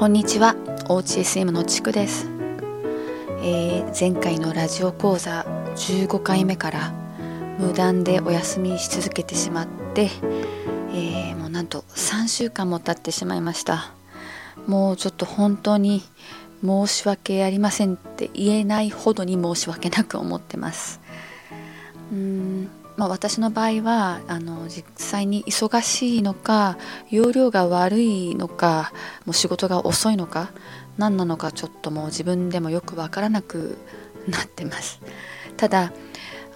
こんにちは、おうち SM のちくです、えー、前回のラジオ講座15回目から無断でお休みし続けてしまって、えー、もうなんと3週間も経ってしまいました。もうちょっと本当に申し訳ありませんって言えないほどに申し訳なく思ってます。まあ、私の場合はあの実際に忙しいのか要領が悪いのかもう仕事が遅いのか何なのかちょっともう自分でもよく分からなくなってます。ただ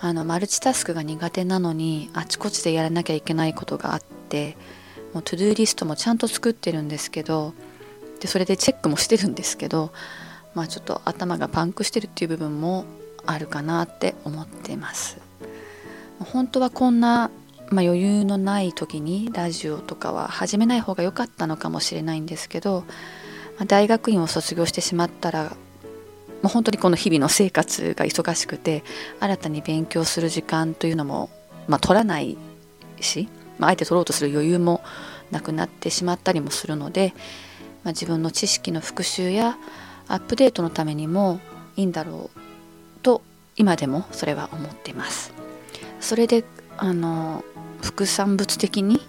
あのマルチタスクが苦手なのにあちこちでやらなきゃいけないことがあってもう to do リストもちゃんと作ってるんですけどでそれでチェックもしてるんですけどまあちょっと頭がパンクしてるっていう部分もあるかなって思ってます。本当はこんな、まあ、余裕のない時にラジオとかは始めない方が良かったのかもしれないんですけど、まあ、大学院を卒業してしまったらもう本当にこの日々の生活が忙しくて新たに勉強する時間というのも、まあ、取らないし、まあ、あえて取ろうとする余裕もなくなってしまったりもするので、まあ、自分の知識の復習やアップデートのためにもいいんだろうと今でもそれは思っています。それであの副産物的に、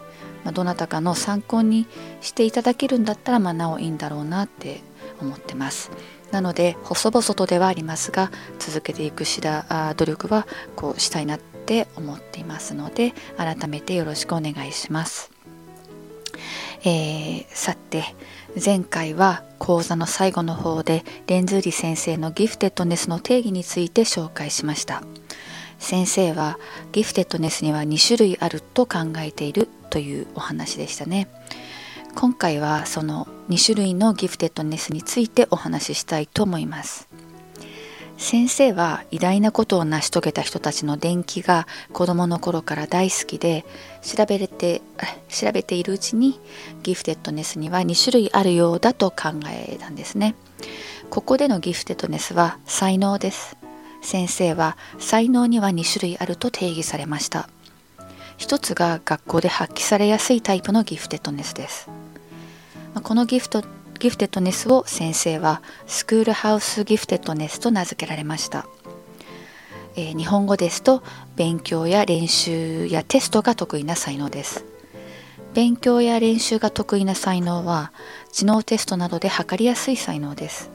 まあ、どなたかの参考にしていただけるんだったら、まあ、なおいいんだろうなって思ってます。なので細々とではありますが続けていくしだ努力はこうしたいなって思っていますので改めてよろしくお願いします。えー、さて前回は講座の最後の方でレンズ売り先生のギフテッドネスの定義について紹介しました。先生はギフテッドネスには2種類あると考えているというお話でしたね。今回はその2種類のギフテッドネスについてお話ししたいと思います。先生は偉大なことを成し遂げた人たちの伝記が子供の頃から大好きで調べれて調べているうちにギフテッドネスには2種類あるようだと考えたんですね。ここでのギフテッドネスは才能です。先生は才能には2種類あると定義されました。一つが学校で発揮されやすいタイプのギフテッドネスです。このギフトギフテッドネスを先生はスクールハウスギフテッドネスと名付けられました、えー、日本語ですと勉強や練習やテストが得意な才能です。勉強や練習が得意な才能は知能テストなどで測りやすい才能です。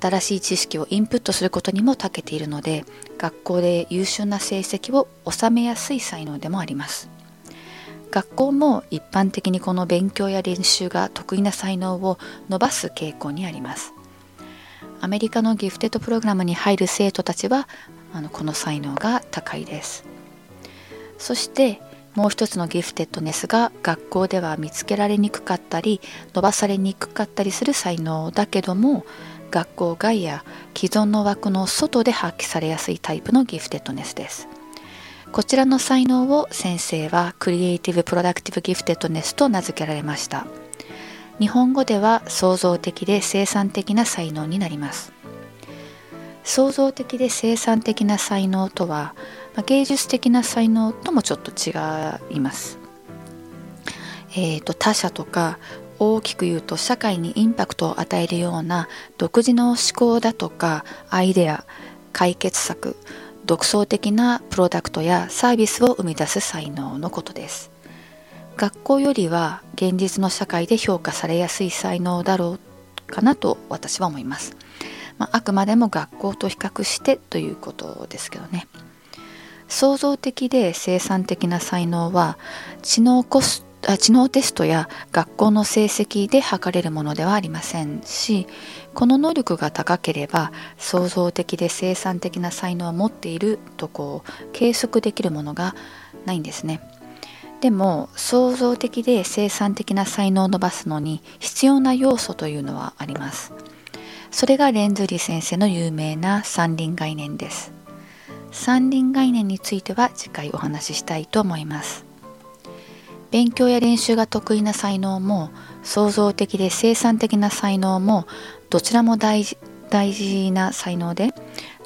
新しい知識をインプットすることにも長けているので学校で優秀な成績を収めやすい才能でもあります。学校も一般的にこの勉強や練習が得意な才能を伸ばす傾向にあります。アメリカのギフテッドプログラムに入る生徒たちはあのこの才能が高いです。そしてもう一つのギフテッドネスが学校では見つけられにくかったり伸ばされにくかったりする才能だけども学校外や既存の枠の外で発揮されやすいタイプのギフテッドネスです。こちらの才能を先生はクリエイティブ・プロダクティブ・ギフテッドネスと名付けられました。日本語では創造的で生産的な才能になります。創造的で生産的な才能とはま芸術的な才能ともちょっと違います、えーと他者とか大きく言うと社会にインパクトを与えるような独自の思考だとかアイデア解決策独創的なプロダクトやサービスを生み出す才能のことです。学校よりは現実の社会で評価されやすい才能だろうかなと私は思います、まあ、あくまでも学校と比較してということですけどね。創造的で生産的な才能は知能コス知能テストや学校の成績で測れるものではありませんしこの能力が高ければ創造的で生産的な才能を持っているとこう計測できるものがないんですね。でも創造的で生産的な才能を伸ばすのに必要な要素というのはあります。それがレンズリー先生の有名な三輪概念です。三輪概念については次回お話ししたいと思います。勉強や練習が得意な才能も創造的で生産的な才能もどちらも大事大事な才能で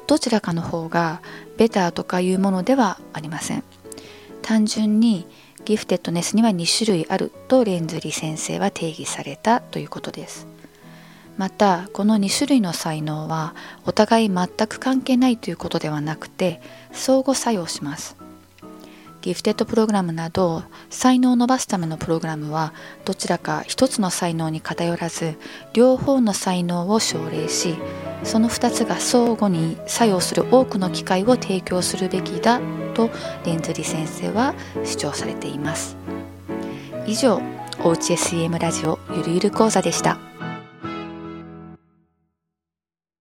どちらかの方がベターとかいうものではありません。単純にギフテッドネスには2種類あるとレンズリー先生は定義されたということです。またこの2種類の才能はお互い全く関係ないということではなくて相互作用します。ギフテッドプログラムなど才能を伸ばすためのプログラムはどちらか一つの才能に偏らず両方の才能を奨励しその2つが相互に作用する多くの機会を提供するべきだとレンズリ先生は主張されています以上おうち SEM ラジオゆるゆる講座でした。